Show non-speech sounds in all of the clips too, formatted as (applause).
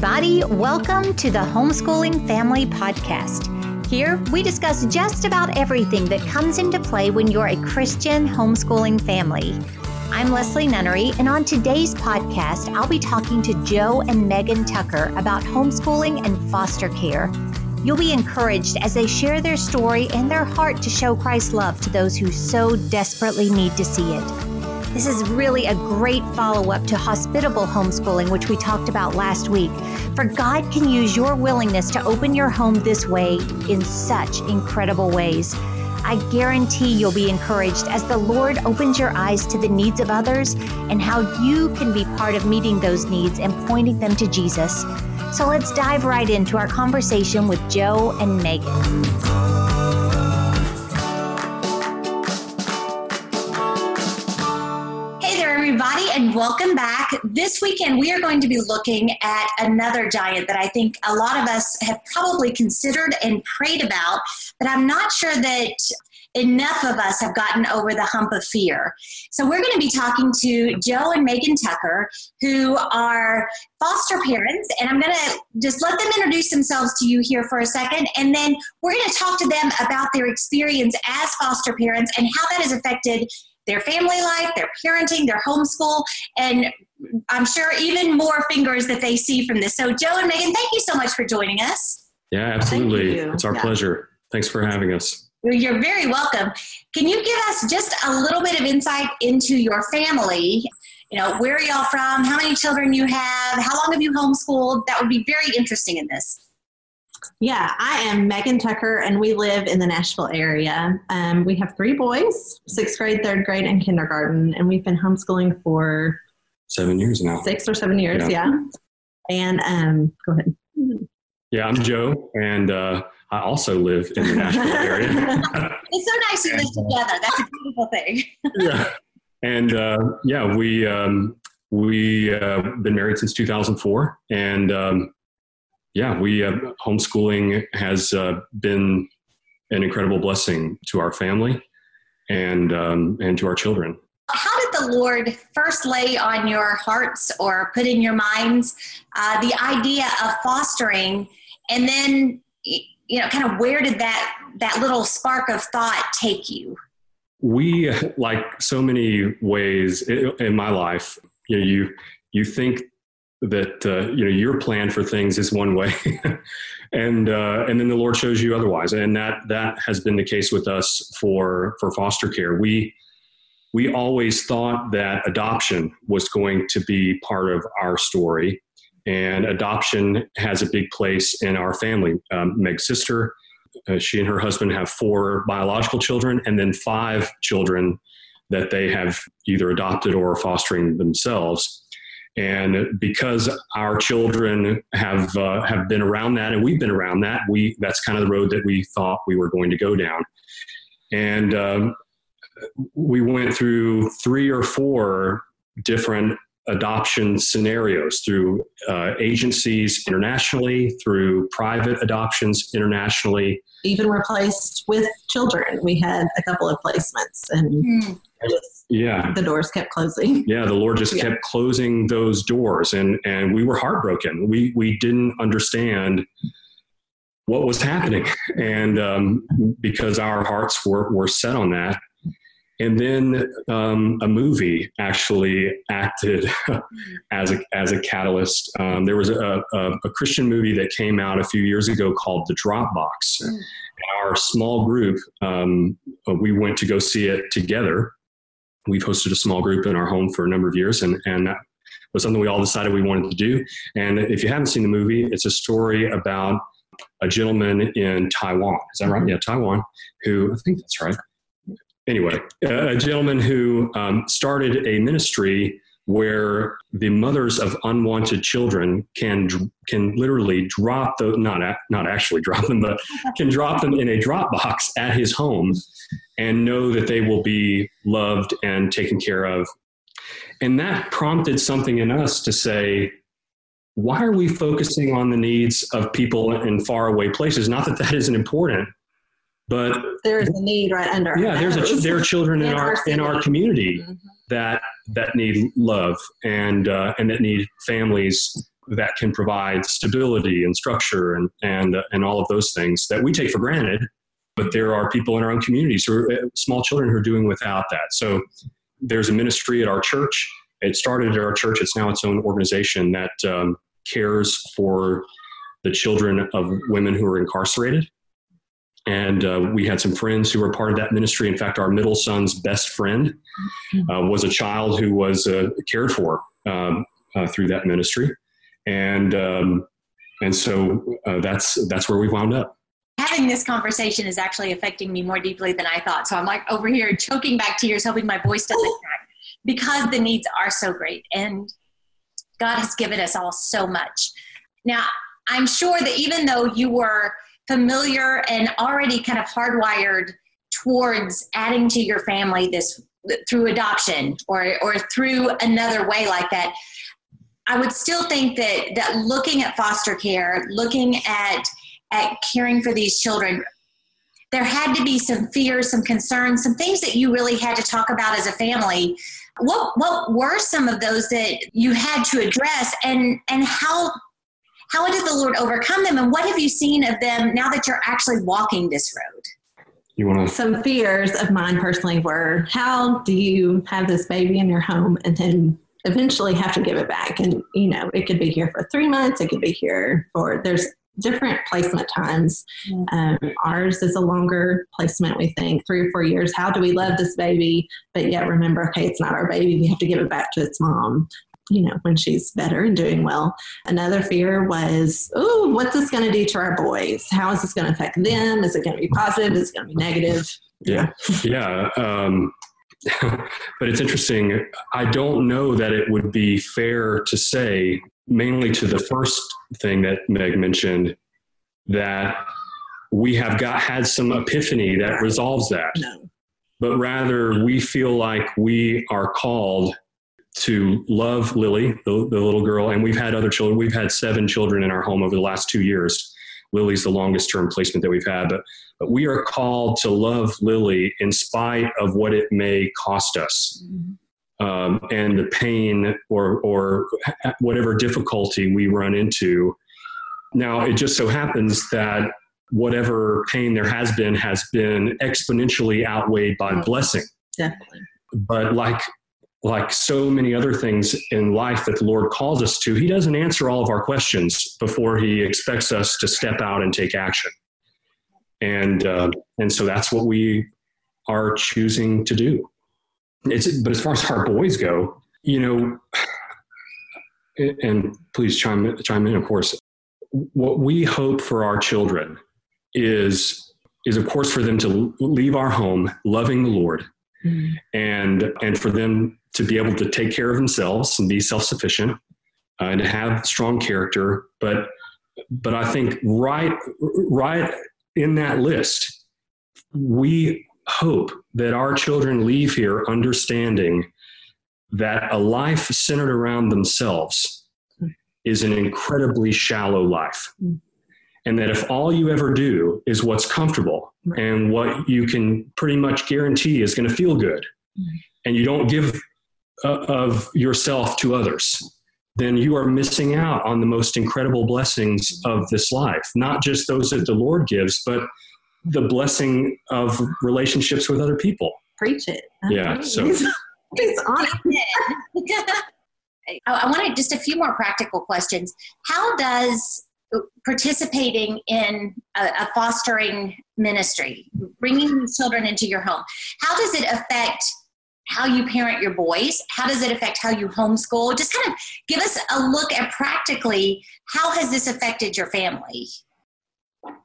everybody. Welcome to the Homeschooling Family Podcast. Here, we discuss just about everything that comes into play when you're a Christian homeschooling family. I'm Leslie Nunnery, and on today's podcast, I'll be talking to Joe and Megan Tucker about homeschooling and foster care. You'll be encouraged as they share their story and their heart to show Christ's love to those who so desperately need to see it. This is really a great follow up to hospitable homeschooling, which we talked about last week. For God can use your willingness to open your home this way in such incredible ways. I guarantee you'll be encouraged as the Lord opens your eyes to the needs of others and how you can be part of meeting those needs and pointing them to Jesus. So let's dive right into our conversation with Joe and Megan. Welcome back. This weekend, we are going to be looking at another giant that I think a lot of us have probably considered and prayed about, but I'm not sure that enough of us have gotten over the hump of fear. So, we're going to be talking to Joe and Megan Tucker, who are foster parents, and I'm going to just let them introduce themselves to you here for a second, and then we're going to talk to them about their experience as foster parents and how that has affected their family life, their parenting, their homeschool, and I'm sure even more fingers that they see from this. So, Joe and Megan, thank you so much for joining us. Yeah, absolutely. It's our yeah. pleasure. Thanks for having us. You're very welcome. Can you give us just a little bit of insight into your family? You know, where are y'all from? How many children you have? How long have you homeschooled? That would be very interesting in this. Yeah, I am Megan Tucker, and we live in the Nashville area. Um, we have three boys sixth grade, third grade, and kindergarten, and we've been homeschooling for seven years now. Six or seven years, yeah. yeah. And um, go ahead. Yeah, I'm Joe, and uh, I also live in the Nashville (laughs) area. (laughs) it's so nice to live together. That's a beautiful thing. (laughs) yeah, and uh, yeah, we um, we uh, been married since 2004, and um, yeah, we uh, homeschooling has uh, been an incredible blessing to our family and um, and to our children. How did the Lord first lay on your hearts or put in your minds uh, the idea of fostering, and then you know, kind of where did that that little spark of thought take you? We, like so many ways in my life, you know, you you think that uh, you know your plan for things is one way. (laughs) And uh, and then the lord shows you otherwise. And that that has been the case with us for for foster care. We we always thought that adoption was going to be part of our story. And adoption has a big place in our family. Um, meg's sister uh, she and her husband have four biological children and then five children that they have either adopted or are fostering themselves and because our children have uh, have been around that and we've been around that we that's kind of the road that we thought we were going to go down. And um, we went through three or four different adoption scenarios through uh, agencies internationally through private adoptions internationally. Even replaced with children. We had a couple of placements and mm yeah. the doors kept closing. Yeah the lord just yeah. kept closing those doors and and we were heartbroken. We we didn't understand what was happening. And um, because our hearts were, were set on that and then um, a movie actually acted (laughs) as a as a catalyst. Um, there was a, a, a, Christian movie that came out a few years ago called The Dropbox. Mm. Our small group, um, we went to go see it together, we've hosted a small group in our home for a number of years, and and that was something we all decided we wanted to do. And if you haven't seen the movie, it's a story about a gentleman in Taiwan. Is that right? Mm-hmm. Yeah, Taiwan. Who I think that's right. Anyway, a gentleman who um, started a ministry where the mothers of unwanted children can can literally drop the not not actually (laughs) drop them, but can drop them in a drop box at his home and know that they will be loved and taken care of. And that prompted something in us to say, why are we focusing on the needs of people in faraway places? Not that that isn't important, but there's a need right under. Yeah, there's a, there are children in, in our, our in our community mm-hmm. that that need love and uh, and that need families that can provide stability and structure and and and all of those things that we take for granted. But there are people in our own communities who are uh, small children who are doing without that. So there's a ministry at our church. It started at our church. It's now its own organization that um, cares for the children of women who are incarcerated. And uh, we had some friends who were part of that ministry. In fact, our middle son's best friend uh, was a child who was uh, cared for um, uh, through that ministry, and um, and so uh, that's that's where we wound up. Having this conversation is actually affecting me more deeply than I thought. So I'm like over here choking back tears, hoping my voice doesn't crack because the needs are so great, and God has given us all so much. Now, I'm sure that even though you were familiar and already kind of hardwired towards adding to your family this through adoption or or through another way like that. I would still think that that looking at foster care looking at at caring for these children there had to be some fears some concerns some things that you really had to talk about as a family. What what were some of those that you had to address and and how how did the Lord overcome them? And what have you seen of them now that you're actually walking this road? You want to? Some fears of mine personally were how do you have this baby in your home and then eventually have to give it back? And, you know, it could be here for three months, it could be here for, there's different placement times. Um, ours is a longer placement, we think, three or four years. How do we love this baby, but yet remember, okay, it's not our baby. We have to give it back to its mom you know, when she's better and doing well. Another fear was, oh, what's this going to do to our boys? How is this going to affect them? Is it going to be positive? Is it going to be negative? Yeah. Yeah. Um, (laughs) but it's interesting. I don't know that it would be fair to say, mainly to the first thing that Meg mentioned, that we have got had some epiphany that resolves that. No. But rather, we feel like we are called to love Lily, the, the, little girl, and we've had other children. We've had seven children in our home over the last two years. Lily's the longest term placement that we've had, but, but we are called to love Lily in spite of what it may cost us. Mm-hmm. Um, and the pain or, or whatever difficulty we run into. Now, it just so happens that whatever pain there has been has been exponentially outweighed by blessing. Definitely. But like like so many other things in life that the Lord calls us to, He doesn't answer all of our questions before He expects us to step out and take action. And uh, and so that's what we are choosing to do. It's, but as far as our boys go, you know, and please chime chime in, of course. What we hope for our children is is of course for them to leave our home loving the Lord, mm-hmm. and and for them to be able to take care of themselves and be self-sufficient uh, and have strong character. But but i think right right in that list we hope that our children leave here understanding that a life centered around themselves is an incredibly shallow life and that if all you ever do is what's comfortable and what you can pretty much guarantee is going to feel good and you don't give uh, of yourself to others, then you are missing out on the most incredible blessings of this life. Not just those that the Lord gives, but the blessing of relationships with other people. Preach it. yeah. So he's on it. (laughs) I wanted just a few more practical questions. How does participating in a, a, fostering ministry, bringing these children into your home, how does it affect how you parent your boys? How does it affect how you homeschool? Just kind of give us a look at practically how has this affected your family?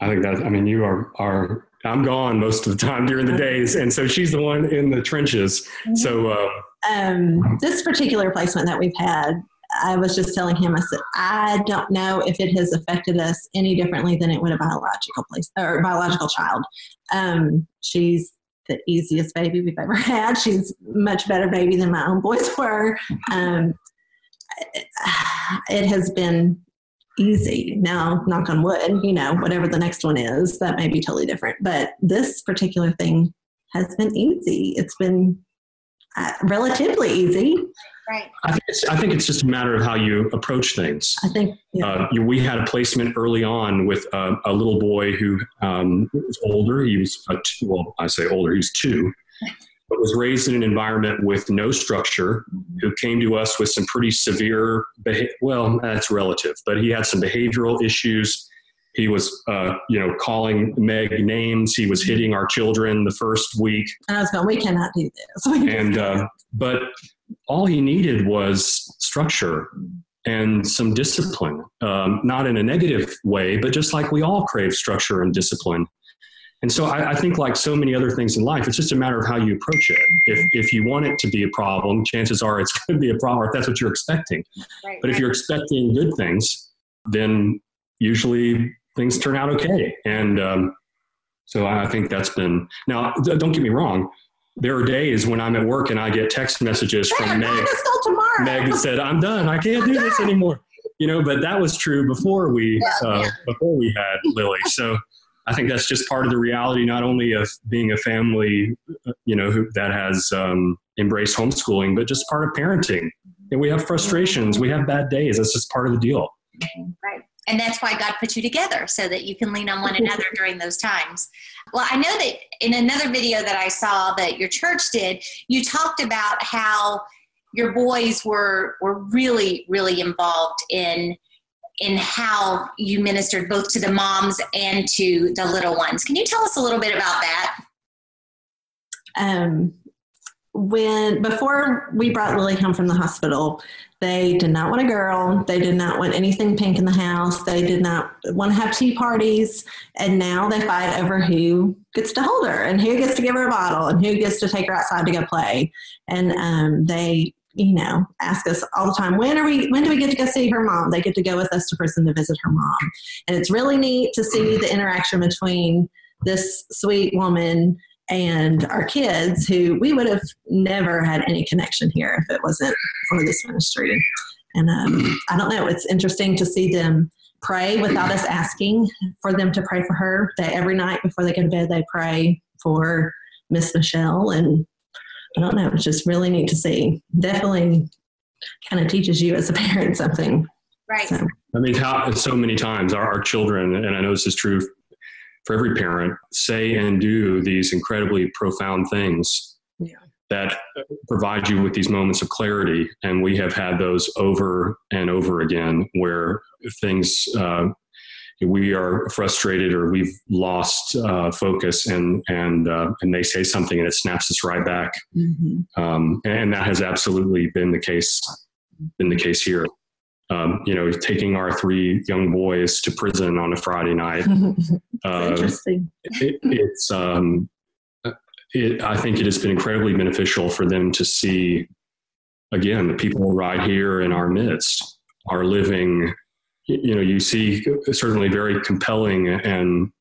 I think that i mean you are are i'm gone most of the time during the days and so she's the one in the trenches. Mm-hmm. so uh, um, this particular placement that we've had i was just telling him i said i don't know if it has affected us any differently than it would a biological place or biological child um, she's the easiest baby we've ever (laughs) had. She's much better baby than my own boys were. Um, it has been easy. Now, knock on wood, you know, whatever the next one is, that may be totally different. But this particular thing has been easy. It's been uh, relatively easy. Right. I think, it's, I think it's just a matter of how you approach things. I think yeah. Uh, you- we had a placement early on with a, a little boy who um, was older. He was, a two, well, I say older, he was two, but was raised in an environment with no structure, who came to us with some pretty severe, beha- well, that's relative, but he had some behavioral issues. He was, uh, you know, calling Meg names. He was hitting our children the first week. and I was going, we cannot do this. (laughs) And uh, but all he needed was structure and some discipline um, not in a negative way but just like we all crave structure and discipline. And so I, I think like so many other things in life it's just a matter of how you approach it. If, if you want it to be a problem chances are it's (laughs) going to be a problem if that's what you're expecting. Right. but if you're expecting good things then usually things turn out okay. And um, so i think that's been now don't get me wrong there are days when i'm at work and i get text messages from meg. Going to school tomorrow. meg said i'm done. I can't do this anymore. You know but that was true before we Yeah, uh, yeah. before we had lily. So i think that's just part of the reality not only of being a family uh, you know who, that has um, embraced homeschooling but just part of parenting. And we have frustrations. We have bad days. That's just part of the deal. Right. And that's why God put you together so that you can lean on one another (laughs) during those times. Well, I know that in another video that I saw that your church did, you talked about how your boys were were really really involved in in how you ministered both to the moms and to the little ones. Can you tell us a little bit about that? um, when before we brought Lily home from the hospital, they did not want a girl. They did not want anything pink in the house. They did not want to have tea parties. And now they fight over who gets to hold her and who gets to give her a bottle and who gets to take her outside to go play. And um, they, you know, ask us all the time, when are we? When do we get to go see her mom? They get to go with us to prison to visit her mom, and it's really neat to see the interaction between this sweet woman and our kids who we would have never had any connection here if it wasn't for this ministry. And um, I don't know, it's interesting to see them pray without us asking for them to pray for her. That every night before they go to bed, they pray for Miss Michelle. And I don't know, it's just really neat to see. Definitely kind of teaches you as a (laughs) parent something. Right. So, I mean, how, so many times our, our children, and I know this is true for every parent, say and do these incredibly profound things Yeah. that provide you with these moments of clarity. And we have had those over and over again where things, uh, we are frustrated or we've lost uh, focus and, and, uh, and they say something and it snaps us right back. mhm. Um, and that has absolutely been the case, been the case here. Um, you know, taking our three young boys to prison on a Friday night. (laughs) Uh, Interesting. it, it's, um, it, I think it has been incredibly beneficial for them to see, again, the people right here in our midst are living. You know, you see certainly very compelling and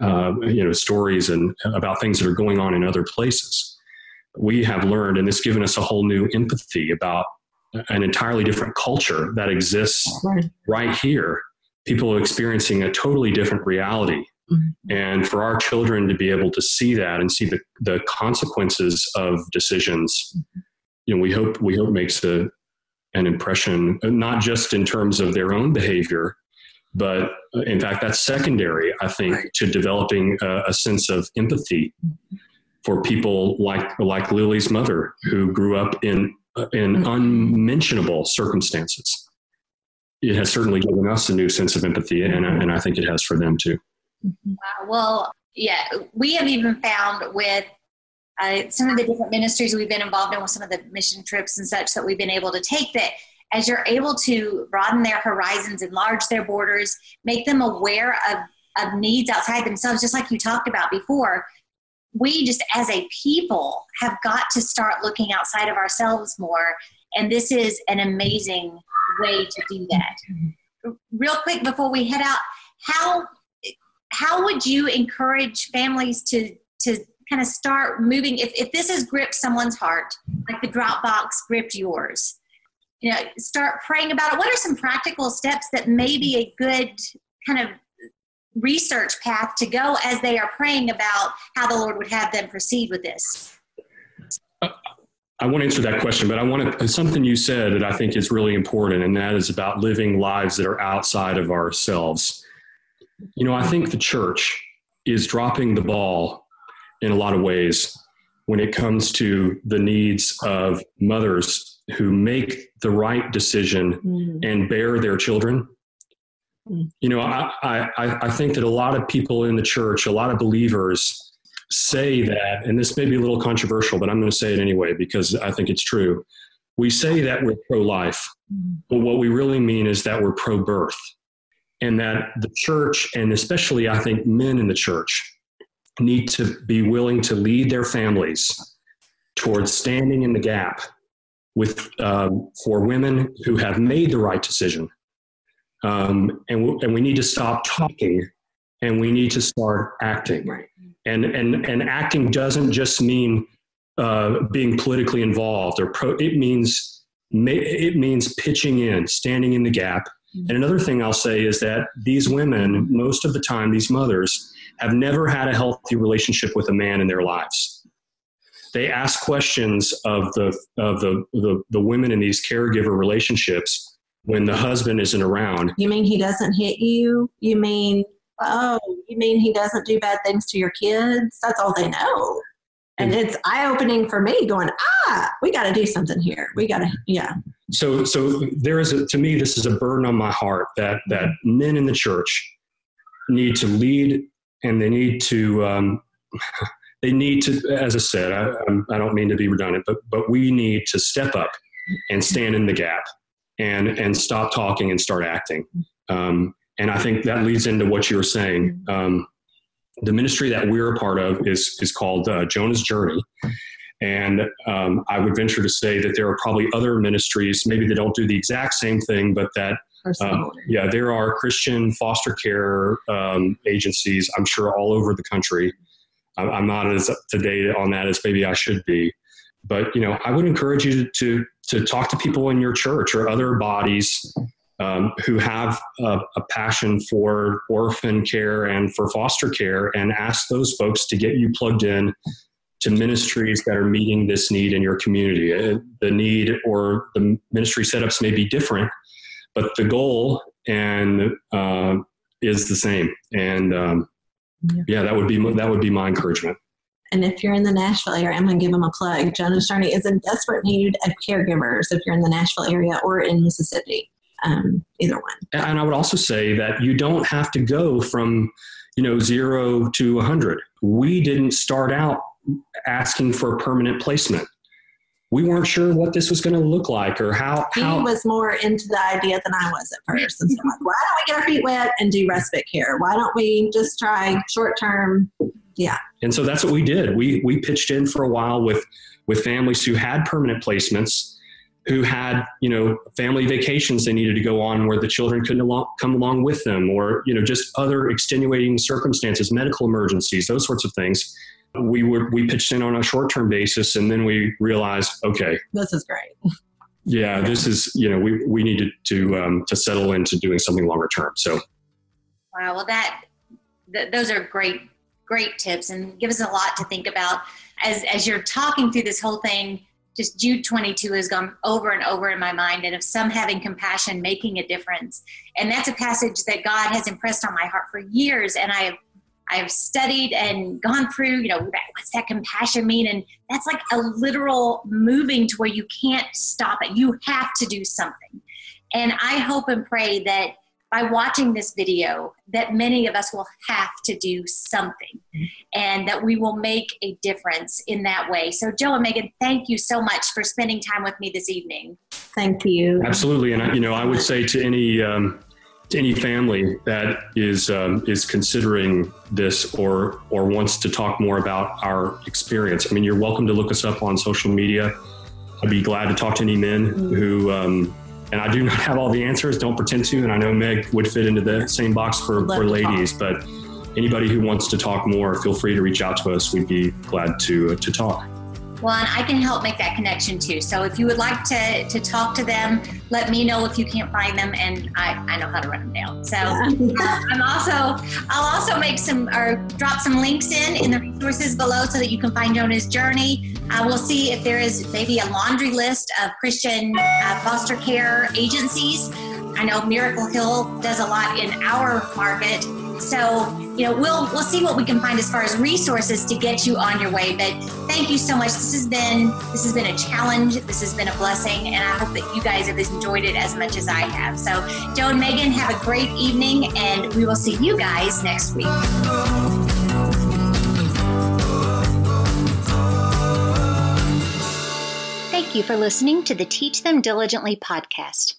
uh, you know stories and about things that are going on in other places. We have learned, and it's given us a whole new empathy about an entirely different culture that exists Right. right here. People are experiencing a totally different reality. Mhm. And for our children to be able to see that and see the, the consequences of decisions, you know, we hope we hope makes a, an impression, not just in terms of their own behavior, but uh, in fact, that's secondary, I think, to developing a, a sense of empathy for people like like Lily's mother, who grew up in uh, in mm-hmm. unmentionable circumstances. It has certainly given us a new sense of empathy, and, uh, and I think it has for them too. Wow. Well, yeah, we have even found with uh, some of the different ministries we've been involved in with some of the mission trips and such that we've been able to take that as you're able to broaden their horizons, enlarge their borders, make them aware of, of needs outside themselves, just like you talked about before. We just as a people have got to start looking outside of ourselves more. And this is an amazing way to do that. Real quick before we head out, how how would you encourage families to to kind of start moving if, if this has gripped someone's heart like the dropbox gripped yours you know start praying about it what are some practical steps that may be a good kind of research path to go as they are praying about how the lord would have them proceed with this I want to answer that question, but I want to something you said that I think is really important, and that is about living lives that are outside of ourselves. You know, I think the church is dropping the ball in a lot of ways when it comes to the needs of mothers who make the right decision mm. and bear their children. You know, I, I, I think that a lot of people in the church, a lot of believers, say that, and this may be a little controversial, but I'm going to say it anyway because I think it's true. We say that we're pro life, but what we really mean is that we're pro birth. And that the church, and especially I think men in the church, need to be willing to lead their families towards standing in the gap with um, for women who have made the right decision. Um, and, w- and we need to stop talking and we need to start acting. Right. And, and, and acting doesn't just mean uh, being politically involved or pro, it means, it means pitching in, standing in the gap. And another thing I'll say is that these women, most of the time, these mothers, have never had a healthy relationship with a man in their lives. They ask questions of the, of the, the, the women in these caregiver relationships when the husband isn't around. You mean he doesn't hit you? You mean oh, you mean he doesn't do bad things to your kids? That's all they know. And it's eye opening for me going, ah, we got to do something here. We got to, yeah. So, so there is a, to me, this is a burden on my heart that, that men in the church need to lead and they need to, um, (laughs) they need to, as I said, I, I don't mean to be redundant, but, but we need to step up and stand in the gap and, and stop talking and start acting. Um, and I think that leads into what you were saying. Um, the ministry that we're a part of is is called uh, Jonah's Journey, and um, I would venture to say that there are probably other ministries, maybe they don't do the exact same thing, but that um, yeah, there are Christian foster care um, agencies. I'm sure all over the country. I'm, I'm not as up to date on that as maybe I should be, but you know, I would encourage you to to, to talk to people in your church or other bodies um, who have a, a, passion for orphan care and for foster care and ask those folks to get you plugged in to ministries that are meeting this need in your community. Uh, the need or the ministry setups may be different, but the goal and uh, is the same. And um, yeah. yeah, that would be that would be my encouragement. And if you're in the Nashville area, I'm going to give them a plug. Jonah's Journey is in desperate need of caregivers if you're in the Nashville area or in Mississippi um, either one. And I would also say that you don't have to go from, you know, zero to 100. We didn't start out asking for a permanent placement. We weren't sure what this was going to look like or how. He how, was more into the idea than I was at first. And so like, why don't we get our feet wet and do respite care? Why don't we just try short term? Yeah. And so that's what we did. We we pitched in for a while with with families who had permanent placements who had you know family vacations they needed to go on where the children couldn't along, come along with them or you know just other extenuating circumstances medical emergencies those sorts of things we were we pitched in on a short-term basis and then we realized okay. This is great. Yeah, this is you know we we needed to um, to settle into doing something longer term so. Wow well that th- those are great great tips and give us a lot to think about. As as you're talking through this whole thing just Jude 22 has gone over and over in my mind, and of some having compassion, making a difference. And that's a passage that God has impressed on my heart for years, and I have I've studied and gone through, you know, what's that compassion mean? And that's like a literal moving to where you can't stop it. You have to do something. And I hope and pray that by watching this video that many of us will have to do something and that we will make a difference in that way. So, Joe and Megan, thank you so much for spending time with me this evening. Thank you. Absolutely. And, I, you know, I would say to any, um, to any family that is um, is considering this or or wants to talk more about our experience, I mean, you're welcome to look us up on social media. I'd be glad to talk to any men mm-hmm. who um, and I do not have all the answers. Don't pretend to. And I know Meg would fit into the same box for, for ladies, but anybody who wants to talk more, feel free to reach out to us. We'd be glad to, to talk. Well, and I can help make that connection too. So if you would like to, to talk to them, let me know if you can't find them, and I, I know how to run them down. So uh, (laughs) I'm also I'll also make some or drop some links in in the resources below so that you can find Jonah's journey. Uh, we'll see if there is maybe a laundry list of Christian uh, foster care agencies. I know Miracle Hill does a lot in our market so, you know, we'll we'll see what we can find as far as resources to get you on your way. But thank you so much. This has been this has been a challenge. This has been a blessing, and I hope that you guys have enjoyed it as much as I have. So, Joe and Megan, have a great evening, and we will see you guys next week. Thank you for listening to the Teach Them Diligently podcast.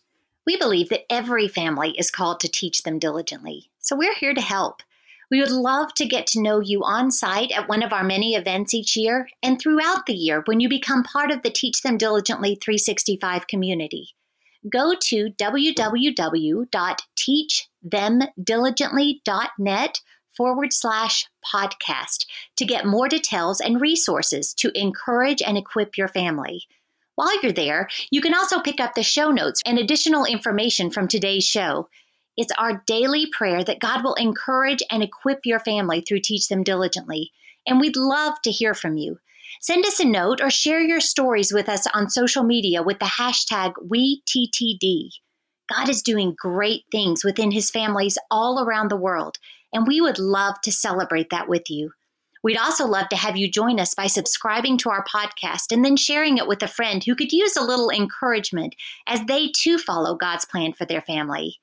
We believe that every family is called to teach them diligently, so we're here to help. We would love to get to know you on site at one of our many events each year and throughout the year when you become part of the Teach Them Diligently 365 community. Go to www.teachthemdiligently.net forward slash podcast to get more details and resources to encourage and equip your family. While you're there, you can also pick up the show notes and additional information from today's show. It's our daily prayer that God will encourage and equip your family through Teach Them Diligently. And we'd love to hear from you. Send us a note or share your stories with us on social media with the hashtag WeTTD. God is doing great things within his families all around the world, and we would love to celebrate that with you. We'd also love to have you join us by subscribing to our podcast and then sharing it with a friend who could use a little encouragement as they too follow God's plan for their family.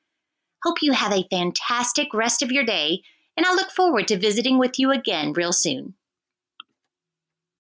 Hope you have a fantastic rest of your day, and I look forward to visiting with you again real soon.